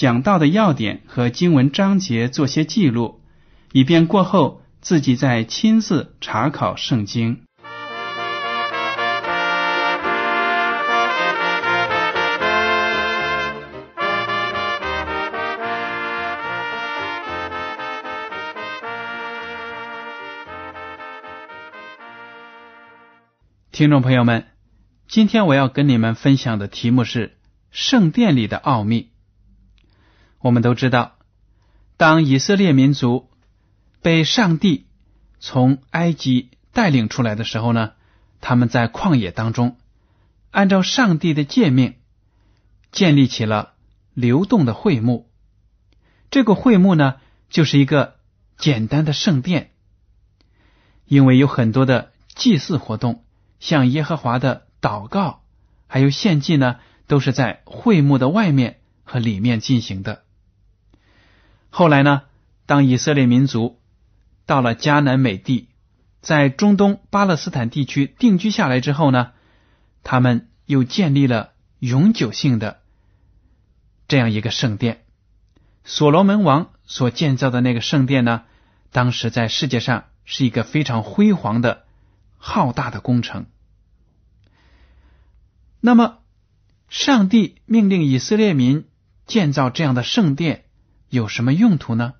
讲到的要点和经文章节做些记录，以便过后自己再亲自查考圣经。听众朋友们，今天我要跟你们分享的题目是圣殿里的奥秘。我们都知道，当以色列民族被上帝从埃及带领出来的时候呢，他们在旷野当中，按照上帝的诫命，建立起了流动的会幕。这个会幕呢，就是一个简单的圣殿，因为有很多的祭祀活动。向耶和华的祷告，还有献祭呢，都是在会幕的外面和里面进行的。后来呢，当以色列民族到了迦南美地，在中东巴勒斯坦地区定居下来之后呢，他们又建立了永久性的这样一个圣殿。所罗门王所建造的那个圣殿呢，当时在世界上是一个非常辉煌的。浩大的工程。那么，上帝命令以色列民建造这样的圣殿有什么用途呢？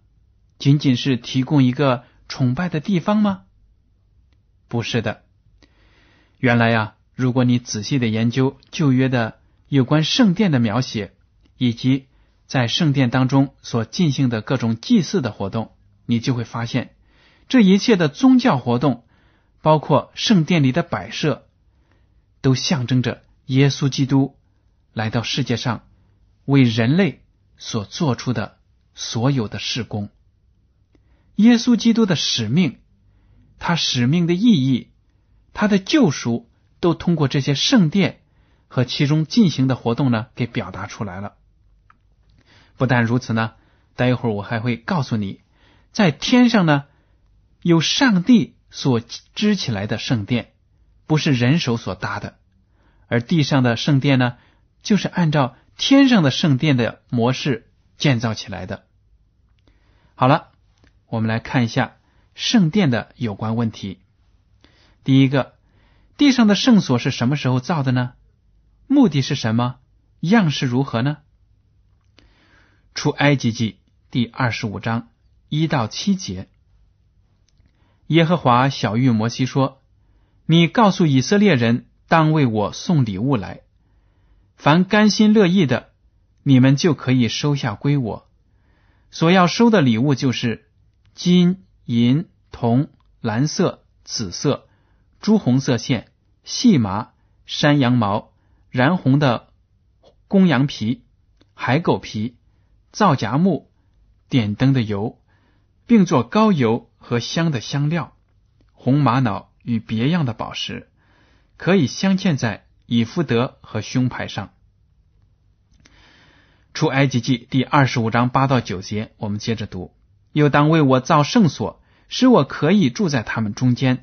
仅仅是提供一个崇拜的地方吗？不是的。原来呀，如果你仔细的研究旧约的有关圣殿的描写，以及在圣殿当中所进行的各种祭祀的活动，你就会发现，这一切的宗教活动。包括圣殿里的摆设，都象征着耶稣基督来到世界上为人类所做出的所有的事工。耶稣基督的使命，他使命的意义，他的救赎，都通过这些圣殿和其中进行的活动呢，给表达出来了。不但如此呢，待一会儿我还会告诉你，在天上呢，有上帝。所支起来的圣殿，不是人手所搭的，而地上的圣殿呢，就是按照天上的圣殿的模式建造起来的。好了，我们来看一下圣殿的有关问题。第一个，地上的圣所是什么时候造的呢？目的是什么？样式如何呢？出埃及记第二十五章一到七节。耶和华小谕摩西说：“你告诉以色列人，当为我送礼物来。凡甘心乐意的，你们就可以收下归我。所要收的礼物就是金银铜、蓝色、紫色、朱红色线、细麻、山羊毛、染红的公羊皮、海狗皮、皂荚木、点灯的油，并做膏油。”和香的香料，红玛瑙与别样的宝石，可以镶嵌在以夫德和胸牌上。出埃及记第二十五章八到九节，我们接着读：又当为我造圣所，使我可以住在他们中间；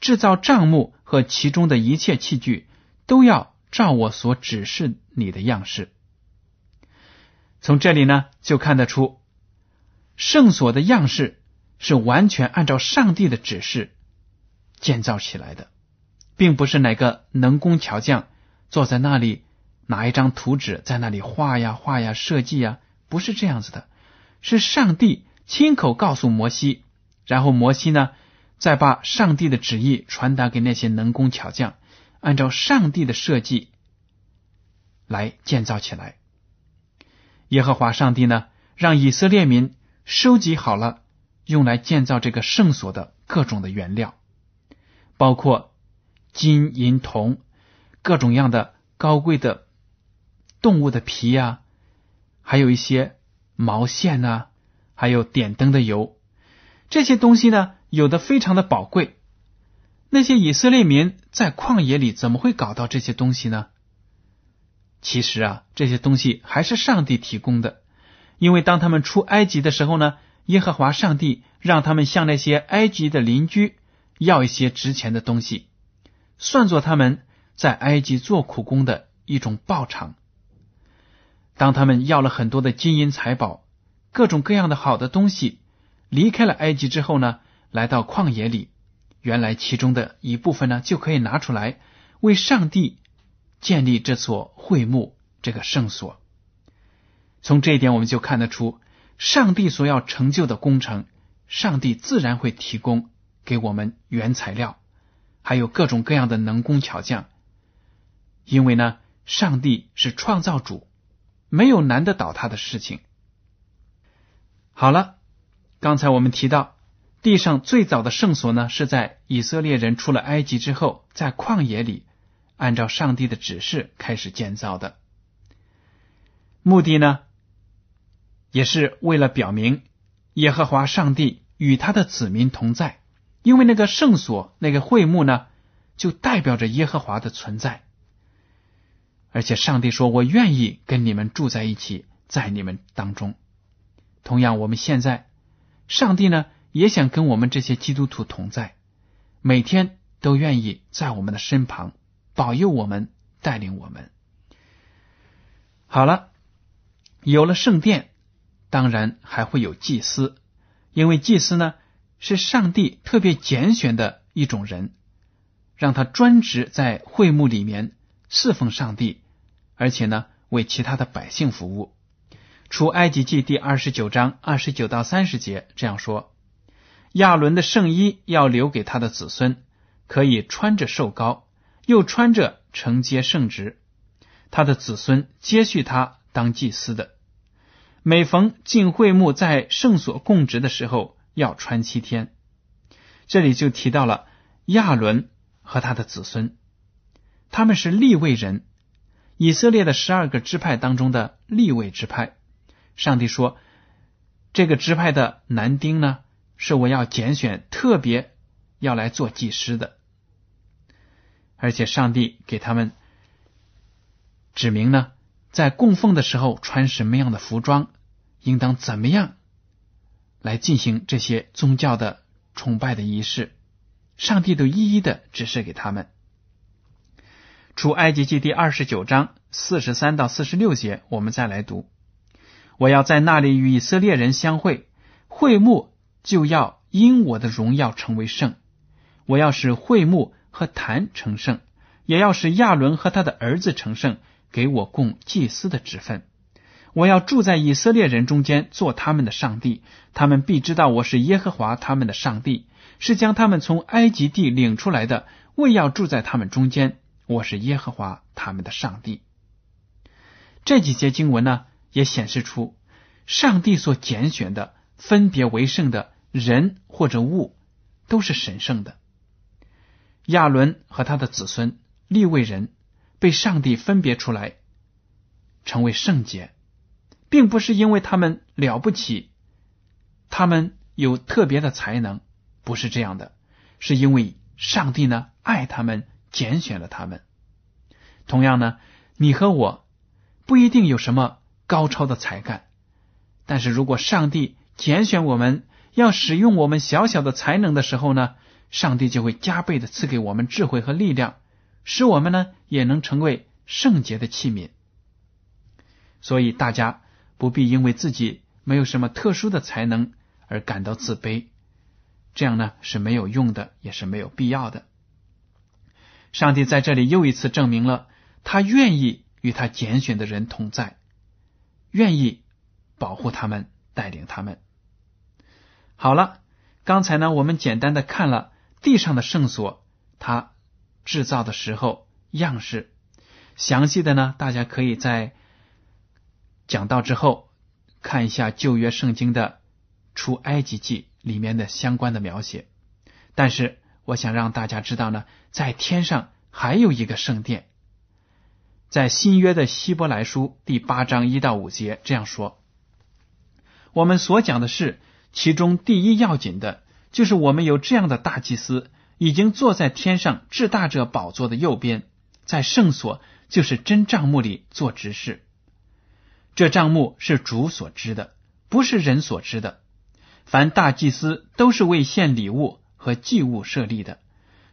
制造帐幕和其中的一切器具，都要照我所指示你的样式。从这里呢，就看得出圣所的样式。是完全按照上帝的指示建造起来的，并不是哪个能工巧匠坐在那里拿一张图纸在那里画呀画呀设计呀，不是这样子的，是上帝亲口告诉摩西，然后摩西呢，再把上帝的旨意传达给那些能工巧匠，按照上帝的设计来建造起来。耶和华上帝呢，让以色列民收集好了用来建造这个圣所的各种的原料，包括金银铜，各种样的高贵的动物的皮呀。还有一些毛线呐，还有点灯的油，这些东西呢，有的非常的宝贵。那些以色列民在旷野里怎么会搞到这些东西呢？其实啊，这些东西还是上帝提供的，因为当他们出埃及的时候呢，耶和华上帝让他们向那些埃及的邻居要一些值钱的东西，算作他们在埃及做苦工的一种报偿。当他们要了很多的金银财宝、各种各样的好的东西，离开了埃及之后呢，来到旷野里，原来其中的一部分呢，就可以拿出来为上帝建立这所会幕这个圣所。从这一点，我们就看得出，上帝所要成就的工程，上帝自然会提供给我们原材料，还有各种各样的能工巧匠，因为呢，上帝是创造主。没有难得倒他的事情。好了，刚才我们提到，地上最早的圣所呢，是在以色列人出了埃及之后，在旷野里按照上帝的指示开始建造的。目的呢，也是为了表明耶和华上帝与他的子民同在，因为那个圣所、那个会幕呢，就代表着耶和华的存在。而且上帝说：“我愿意跟你们住在一起，在你们当中。”同样，我们现在，上帝呢也想跟我们这些基督徒同在，每天都愿意在我们的身旁保佑我们、带领我们。好了，有了圣殿，当然还会有祭司，因为祭司呢是上帝特别拣选的一种人，让他专职在会幕里面侍奉上帝。而且呢，为其他的百姓服务。出埃及记第二十九章二十九到三十节这样说：亚伦的圣衣要留给他的子孙，可以穿着受膏，又穿着承接圣职。他的子孙接续他当祭司的。每逢进会幕在圣所供职的时候，要穿七天。这里就提到了亚伦和他的子孙，他们是立位人。以色列的十二个支派当中的立位支派，上帝说：“这个支派的男丁呢，是我要拣选，特别要来做祭师的。而且上帝给他们指明呢，在供奉的时候穿什么样的服装，应当怎么样来进行这些宗教的崇拜的仪式，上帝都一一的指示给他们。”出埃及记第二十九章四十三到四十六节，我们再来读。我要在那里与以色列人相会，会幕就要因我的荣耀成为圣。我要使会幕和坛成圣，也要使亚伦和他的儿子成圣，给我供祭司的职分。我要住在以色列人中间，做他们的上帝，他们必知道我是耶和华他们的上帝，是将他们从埃及地领出来的，为要住在他们中间。我是耶和华他们的上帝。这几节经文呢，也显示出上帝所拣选的、分别为圣的人或者物，都是神圣的。亚伦和他的子孙立位人被上帝分别出来，成为圣洁，并不是因为他们了不起，他们有特别的才能，不是这样的，是因为上帝呢爱他们。拣选了他们。同样呢，你和我不一定有什么高超的才干，但是如果上帝拣选我们要使用我们小小的才能的时候呢，上帝就会加倍的赐给我们智慧和力量，使我们呢也能成为圣洁的器皿。所以大家不必因为自己没有什么特殊的才能而感到自卑，这样呢是没有用的，也是没有必要的。上帝在这里又一次证明了他愿意与他拣选的人同在，愿意保护他们，带领他们。好了，刚才呢，我们简单的看了地上的圣所，它制造的时候样式。详细的呢，大家可以在讲到之后看一下旧约圣经的出埃及记里面的相关的描写。但是，我想让大家知道呢，在天上还有一个圣殿。在新约的希伯来书第八章一到五节这样说：我们所讲的是。其中第一要紧的，就是我们有这样的大祭司，已经坐在天上至大者宝座的右边，在圣所，就是真帐幕里做执事。这帐幕是主所知的，不是人所知的。凡大祭司都是为献礼物和祭物设立的，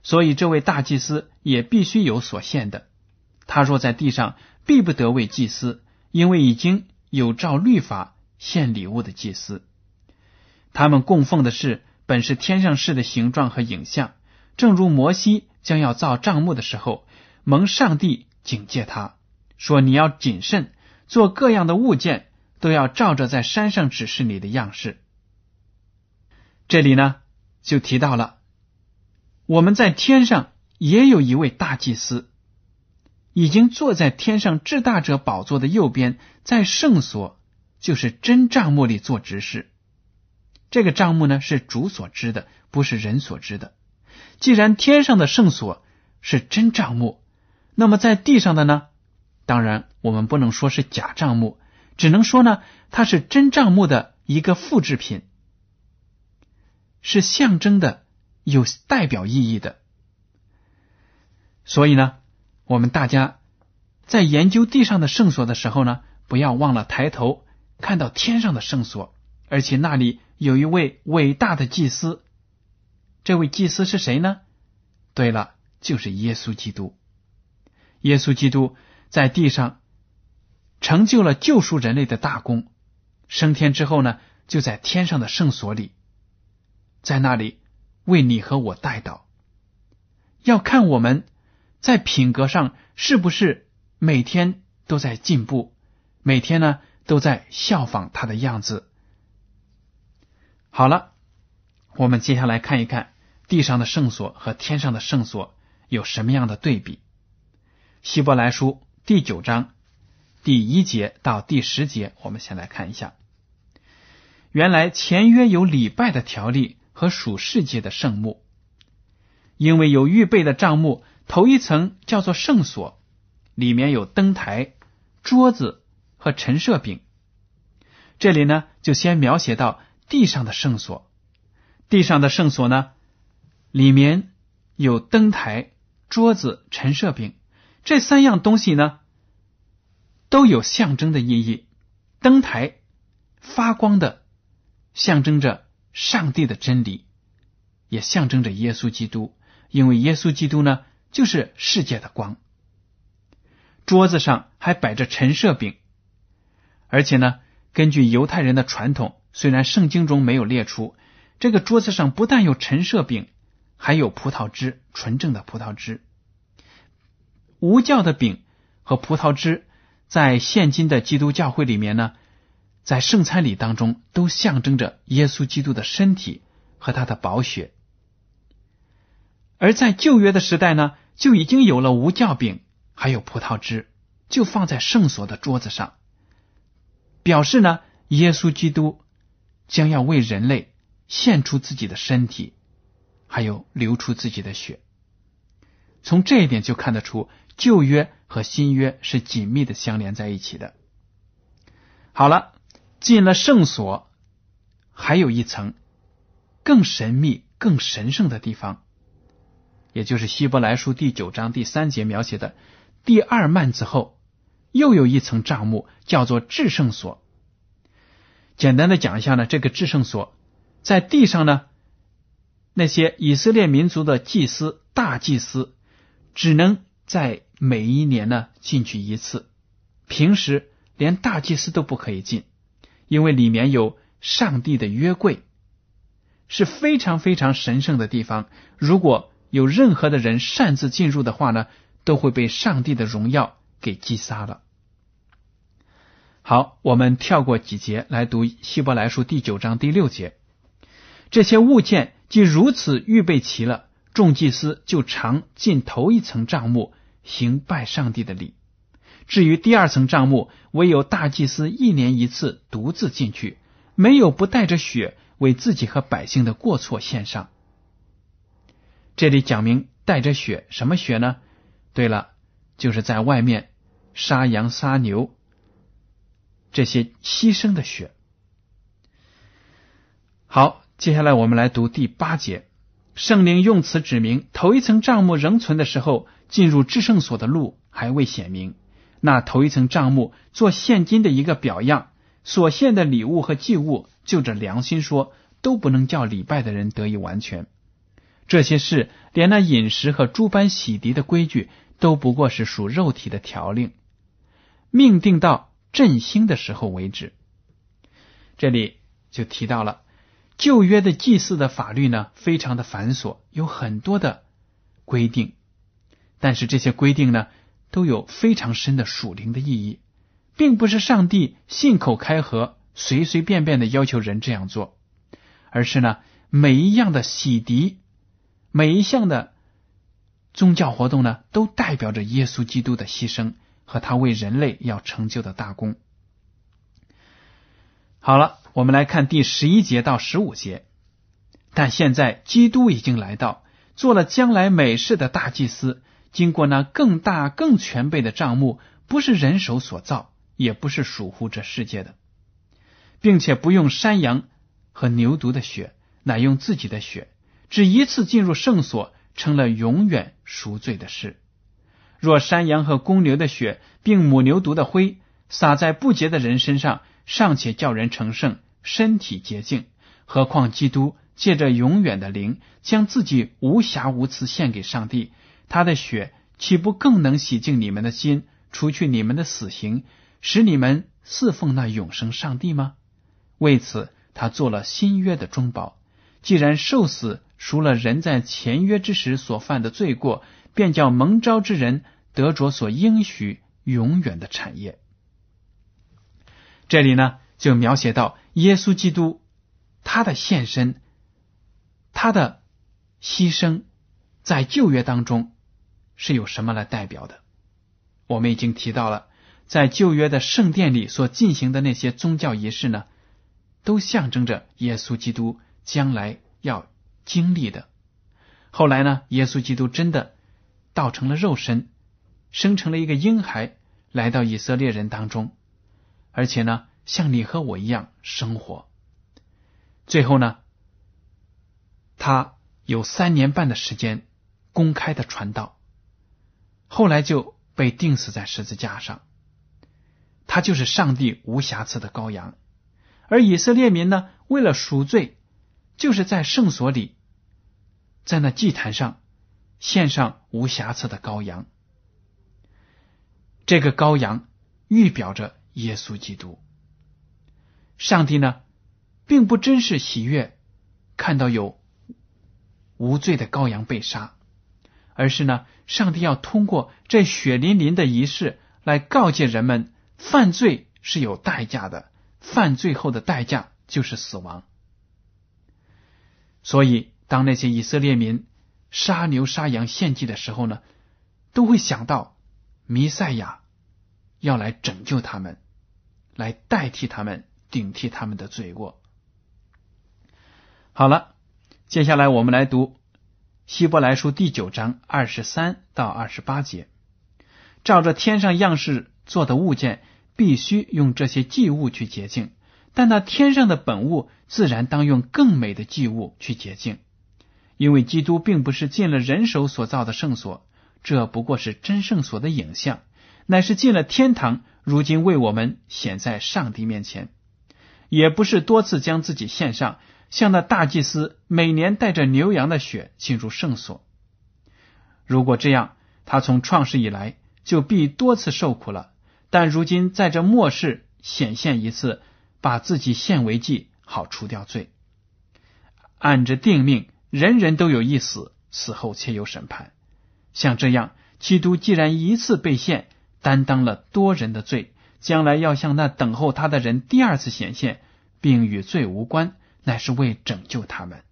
所以这位大祭司也必须有所献的。他若在地上，必不得为祭司，因为已经有照律法献礼物的祭司。他们供奉的是本是天上事的形状和影像，正如摩西将要造帐幕的时候，蒙上帝警戒他说：“你要谨慎，做各样的物件，都要照着在山上指示你的样式。”这里呢，就提到了我们在天上也有一位大祭司，已经坐在天上至大者宝座的右边，在圣所，就是真帐幕里做执事。这个账目呢是主所知的，不是人所知的。既然天上的圣所是真账目，那么在地上的呢？当然，我们不能说是假账目，只能说呢，它是真账目的一个复制品，是象征的，有代表意义的。所以呢，我们大家在研究地上的圣所的时候呢，不要忘了抬头看到天上的圣所，而且那里。有一位伟大的祭司，这位祭司是谁呢？对了，就是耶稣基督。耶稣基督在地上成就了救赎人类的大功，升天之后呢，就在天上的圣所里，在那里为你和我带祷。要看我们在品格上是不是每天都在进步，每天呢都在效仿他的样子。好了，我们接下来看一看地上的圣所和天上的圣所有什么样的对比。希伯来书第九章第一节到第十节，我们先来看一下。原来前约有礼拜的条例和属世界的圣幕，因为有预备的帐幕，头一层叫做圣所，里面有灯台、桌子和陈设饼。这里呢，就先描写到。地上的圣所，地上的圣所呢，里面有灯台、桌子、陈设饼这三样东西呢，都有象征的意义。灯台发光的，象征着上帝的真理，也象征着耶稣基督，因为耶稣基督呢，就是世界的光。桌子上还摆着陈设饼，而且呢，根据犹太人的传统。虽然圣经中没有列出，这个桌子上不但有陈设饼，还有葡萄汁，纯正的葡萄汁。无教的饼和葡萄汁，在现今的基督教会里面呢，在圣餐礼当中都象征着耶稣基督的身体和他的宝血。而在旧约的时代呢，就已经有了无酵饼，还有葡萄汁，就放在圣所的桌子上，表示呢，耶稣基督。将要为人类献出自己的身体，还有流出自己的血。从这一点就看得出，旧约和新约是紧密的相连在一起的。好了，进了圣所，还有一层更神秘、更神圣的地方，也就是希伯来书第九章第三节描写的第二幔子后，又有一层帐幕，叫做至圣所。简单的讲一下呢，这个至圣所在地上呢，那些以色列民族的祭司、大祭司只能在每一年呢进去一次，平时连大祭司都不可以进，因为里面有上帝的约柜，是非常非常神圣的地方。如果有任何的人擅自进入的话呢，都会被上帝的荣耀给击杀了。好，我们跳过几节来读希伯来书第九章第六节。这些物件既如此预备齐了，众祭司就常进头一层帐幕，行拜上帝的礼。至于第二层帐幕，唯有大祭司一年一次独自进去，没有不带着血为自己和百姓的过错献上。这里讲明带着血，什么血呢？对了，就是在外面杀羊杀牛这些牺牲的血。好，接下来我们来读第八节。圣灵用词指明，头一层帐幕仍存的时候，进入至圣所的路还未显明。那头一层账目做现今的一个表样，所献的礼物和祭物，就着良心说，都不能叫礼拜的人得以完全。这些事，连那饮食和诸般洗涤的规矩，都不过是属肉体的条令，命定到振兴的时候为止。这里就提到了旧约的祭祀的法律呢，非常的繁琐，有很多的规定，但是这些规定呢，都有非常深的属灵的意义，并不是上帝信口开河、随随便便的要求人这样做，而是呢，每一样的洗涤。每一项的宗教活动呢，都代表着耶稣基督的牺牲和他为人类要成就的大功。好了，我们来看第十一节到十五节。但现在基督已经来到，做了将来美事的大祭司，经过那更大更全备的账目，不是人手所造，也不是属乎这世界的，并且不用山羊和牛犊的血，乃用自己的血。只一次进入圣所，成了永远赎罪的事。若山羊和公牛的血，并母牛犊的灰撒在不洁的人身上，尚且叫人成圣，身体洁净，何况基督借着永远的灵，将自己无瑕无疵献给上帝，他的血岂不更能洗净你们的心，除去你们的死刑，使你们侍奉那永生上帝吗？为此，他做了新约的中保。既然受死。赎了人在前约之时所犯的罪过，便叫蒙召之人得着所应许永远的产业。这里呢，就描写到耶稣基督他的献身，他的牺牲，在旧约当中是有什么来代表的？我们已经提到了，在旧约的圣殿里所进行的那些宗教仪式呢，都象征着耶稣基督将来要。经历的，后来呢？耶稣基督真的道成了肉身，生成了一个婴孩，来到以色列人当中，而且呢，像你和我一样生活。最后呢，他有三年半的时间公开的传道，后来就被钉死在十字架上。他就是上帝无瑕疵的羔羊，而以色列民呢，为了赎罪，就是在圣所里。在那祭坛上献上无瑕疵的羔羊，这个羔羊预表着耶稣基督。上帝呢，并不真是喜悦看到有无罪的羔羊被杀，而是呢，上帝要通过这血淋淋的仪式来告诫人们，犯罪是有代价的，犯罪后的代价就是死亡。所以。当那些以色列民杀牛杀羊献祭的时候呢，都会想到弥赛亚要来拯救他们，来代替他们，顶替他们的罪过。好了，接下来我们来读希伯来书第九章二十三到二十八节。照着天上样式做的物件，必须用这些祭物去洁净；但那天上的本物，自然当用更美的祭物去洁净。因为基督并不是进了人手所造的圣所，这不过是真圣所的影像，乃是进了天堂，如今为我们显在上帝面前。也不是多次将自己献上，像那大祭司每年带着牛羊的血进入圣所。如果这样，他从创世以来就必多次受苦了。但如今在这末世显现一次，把自己献为祭，好除掉罪，按着定命。人人都有一死，死后且有审判。像这样，基督既然一次被献，担当了多人的罪，将来要向那等候他的人第二次显现，并与罪无关，乃是为拯救他们。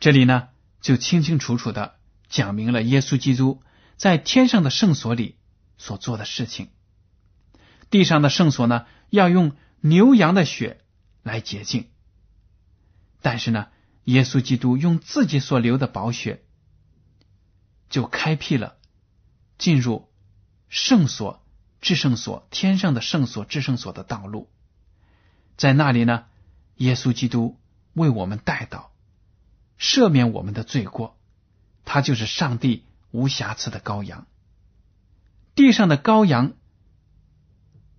这里呢，就清清楚楚的讲明了耶稣基督在天上的圣所里所做的事情。地上的圣所呢，要用牛羊的血来洁净，但是呢，耶稣基督用自己所流的宝血，就开辟了进入圣所、至圣所、天上的圣所、至圣所的道路。在那里呢，耶稣基督为我们代祷。赦免我们的罪过，他就是上帝无瑕疵的羔羊。地上的羔羊，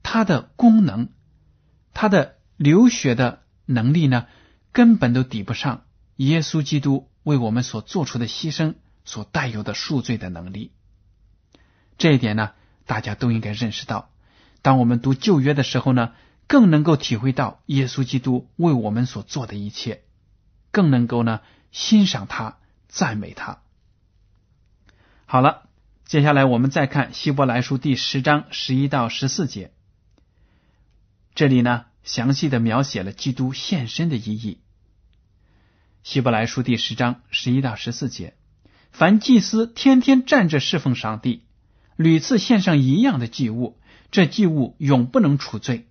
它的功能，它的流血的能力呢，根本都抵不上耶稣基督为我们所做出的牺牲所带有的赎罪的能力。这一点呢，大家都应该认识到。当我们读旧约的时候呢，更能够体会到耶稣基督为我们所做的一切，更能够呢。欣赏他，赞美他。好了，接下来我们再看希伯来书第十章十一到十四节。这里呢，详细的描写了基督献身的意义。希伯来书第十章十一到十四节：凡祭司天天站着侍奉上帝，屡次献上一样的祭物，这祭物永不能除罪。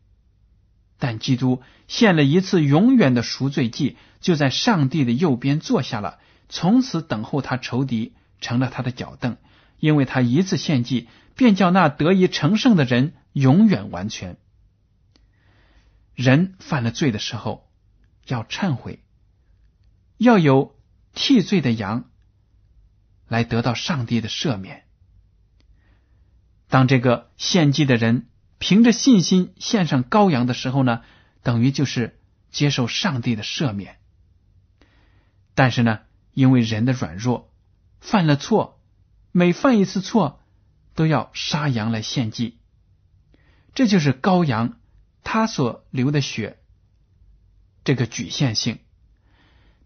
但基督献了一次永远的赎罪祭，就在上帝的右边坐下了，从此等候他仇敌成了他的脚凳，因为他一次献祭，便叫那得以成圣的人永远完全。人犯了罪的时候，要忏悔，要有替罪的羊来得到上帝的赦免。当这个献祭的人。凭着信心献上羔羊的时候呢，等于就是接受上帝的赦免。但是呢，因为人的软弱，犯了错，每犯一次错都要杀羊来献祭，这就是羔羊他所流的血这个局限性。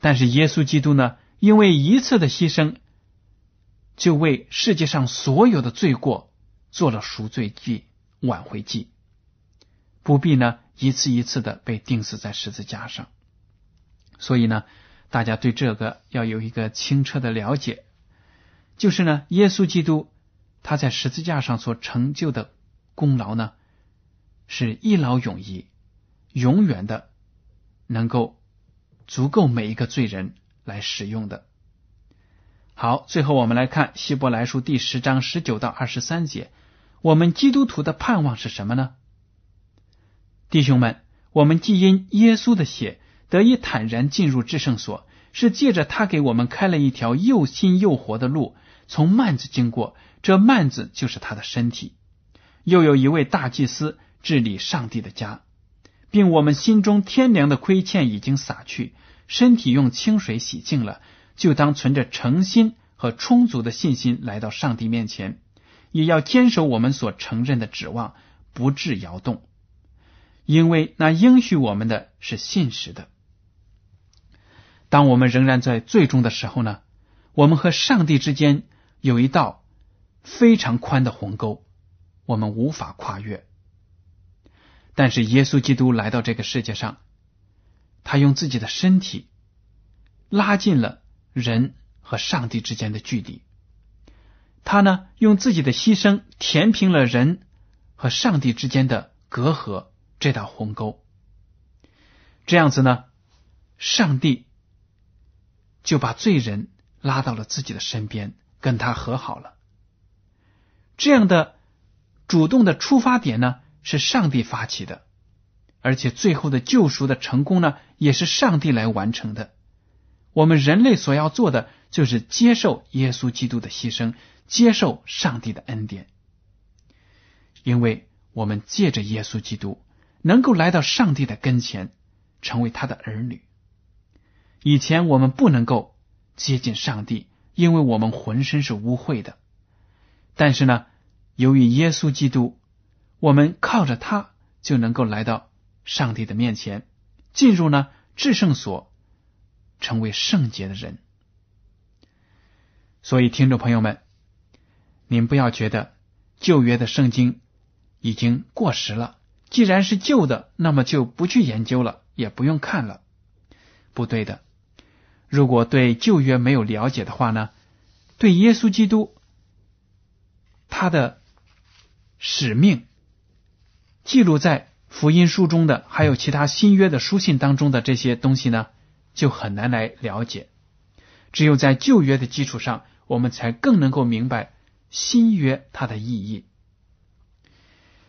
但是耶稣基督呢，因为一次的牺牲，就为世界上所有的罪过做了赎罪祭。挽回祭，不必呢一次一次的被钉死在十字架上。所以呢，大家对这个要有一个清澈的了解，就是呢，耶稣基督他在十字架上所成就的功劳呢，是一劳永逸、永远的，能够足够每一个罪人来使用的。好，最后我们来看希伯来书第十章十九到二十三节。我们基督徒的盼望是什么呢？弟兄们，我们既因耶稣的血得以坦然进入至圣所，是借着他给我们开了一条又新又活的路，从幔子经过。这幔子就是他的身体。又有一位大祭司治理上帝的家，并我们心中天良的亏欠已经洒去，身体用清水洗净了，就当存着诚心和充足的信心来到上帝面前。也要坚守我们所承认的指望，不致摇动，因为那应许我们的是信实的。当我们仍然在最终的时候呢，我们和上帝之间有一道非常宽的鸿沟，我们无法跨越。但是耶稣基督来到这个世界上，他用自己的身体拉近了人和上帝之间的距离。他呢，用自己的牺牲填平了人和上帝之间的隔阂这道鸿沟。这样子呢，上帝就把罪人拉到了自己的身边，跟他和好了。这样的主动的出发点呢，是上帝发起的，而且最后的救赎的成功呢，也是上帝来完成的。我们人类所要做的，就是接受耶稣基督的牺牲。接受上帝的恩典，因为我们借着耶稣基督能够来到上帝的跟前，成为他的儿女。以前我们不能够接近上帝，因为我们浑身是污秽的。但是呢，由于耶稣基督，我们靠着他就能够来到上帝的面前，进入呢至圣所，成为圣洁的人。所以，听众朋友们。您不要觉得旧约的圣经已经过时了。既然是旧的，那么就不去研究了，也不用看了。不对的。如果对旧约没有了解的话呢，对耶稣基督他的使命记录在福音书中的，还有其他新约的书信当中的这些东西呢，就很难来了解。只有在旧约的基础上，我们才更能够明白新约它的意义。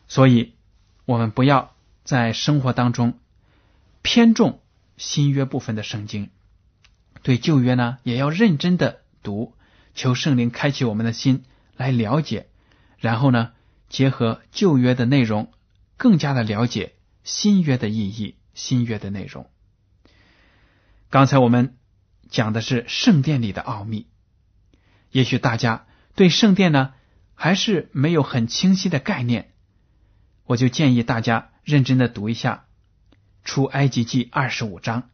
所以，我们不要在生活当中偏重新约部分的圣经。对旧约呢，也要认真的读，求圣灵开启我们的心来了解，然后呢，结合旧约的内容，更加的了解新约的意义、新约的内容。刚才我们讲的是圣殿里的奥秘，也许大家对圣殿呢还是没有很清晰的概念，我就建议大家认真的读一下《出埃及记》二十五章。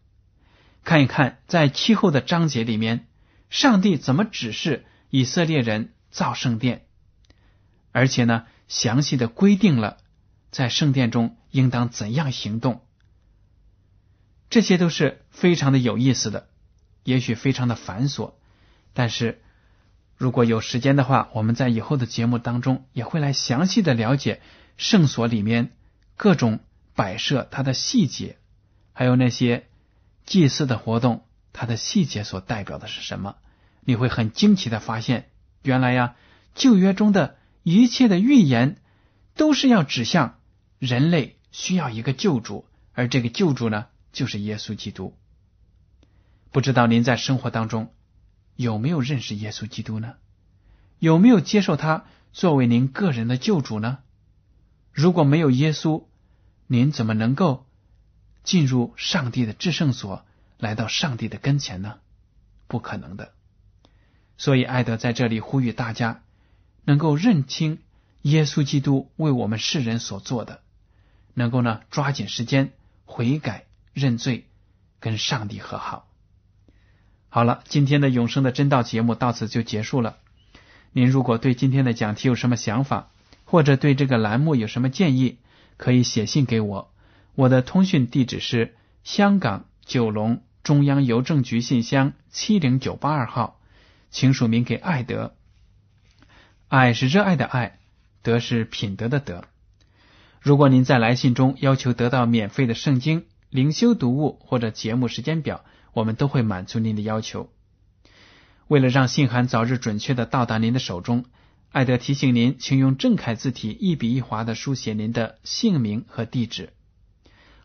看一看，在其后的章节里面，上帝怎么指示以色列人造圣殿，而且呢，详细的规定了在圣殿中应当怎样行动。这些都是非常的有意思的，也许非常的繁琐，但是如果有时间的话，我们在以后的节目当中也会来详细的了解圣所里面各种摆设它的细节，还有那些。祭祀的活动，它的细节所代表的是什么？你会很惊奇的发现，原来呀，旧约中的一切的预言都是要指向人类需要一个救主，而这个救主呢，就是耶稣基督。不知道您在生活当中有没有认识耶稣基督呢？有没有接受他作为您个人的救主呢？如果没有耶稣，您怎么能够？进入上帝的至圣所，来到上帝的跟前呢？不可能的。所以，艾德在这里呼吁大家，能够认清耶稣基督为我们世人所做的，能够呢抓紧时间悔改认罪，跟上帝和好。好了，今天的永生的真道节目到此就结束了。您如果对今天的讲题有什么想法，或者对这个栏目有什么建议，可以写信给我。我的通讯地址是香港九龙中央邮政局信箱七零九八二号，请署名给爱德。爱是热爱的爱，德是品德的德。如果您在来信中要求得到免费的圣经灵修读物或者节目时间表，我们都会满足您的要求。为了让信函早日准确的到达您的手中，艾德提醒您，请用正楷字体一笔一划的书写您的姓名和地址。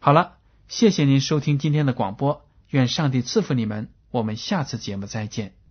好了，谢谢您收听今天的广播，愿上帝赐福你们，我们下次节目再见。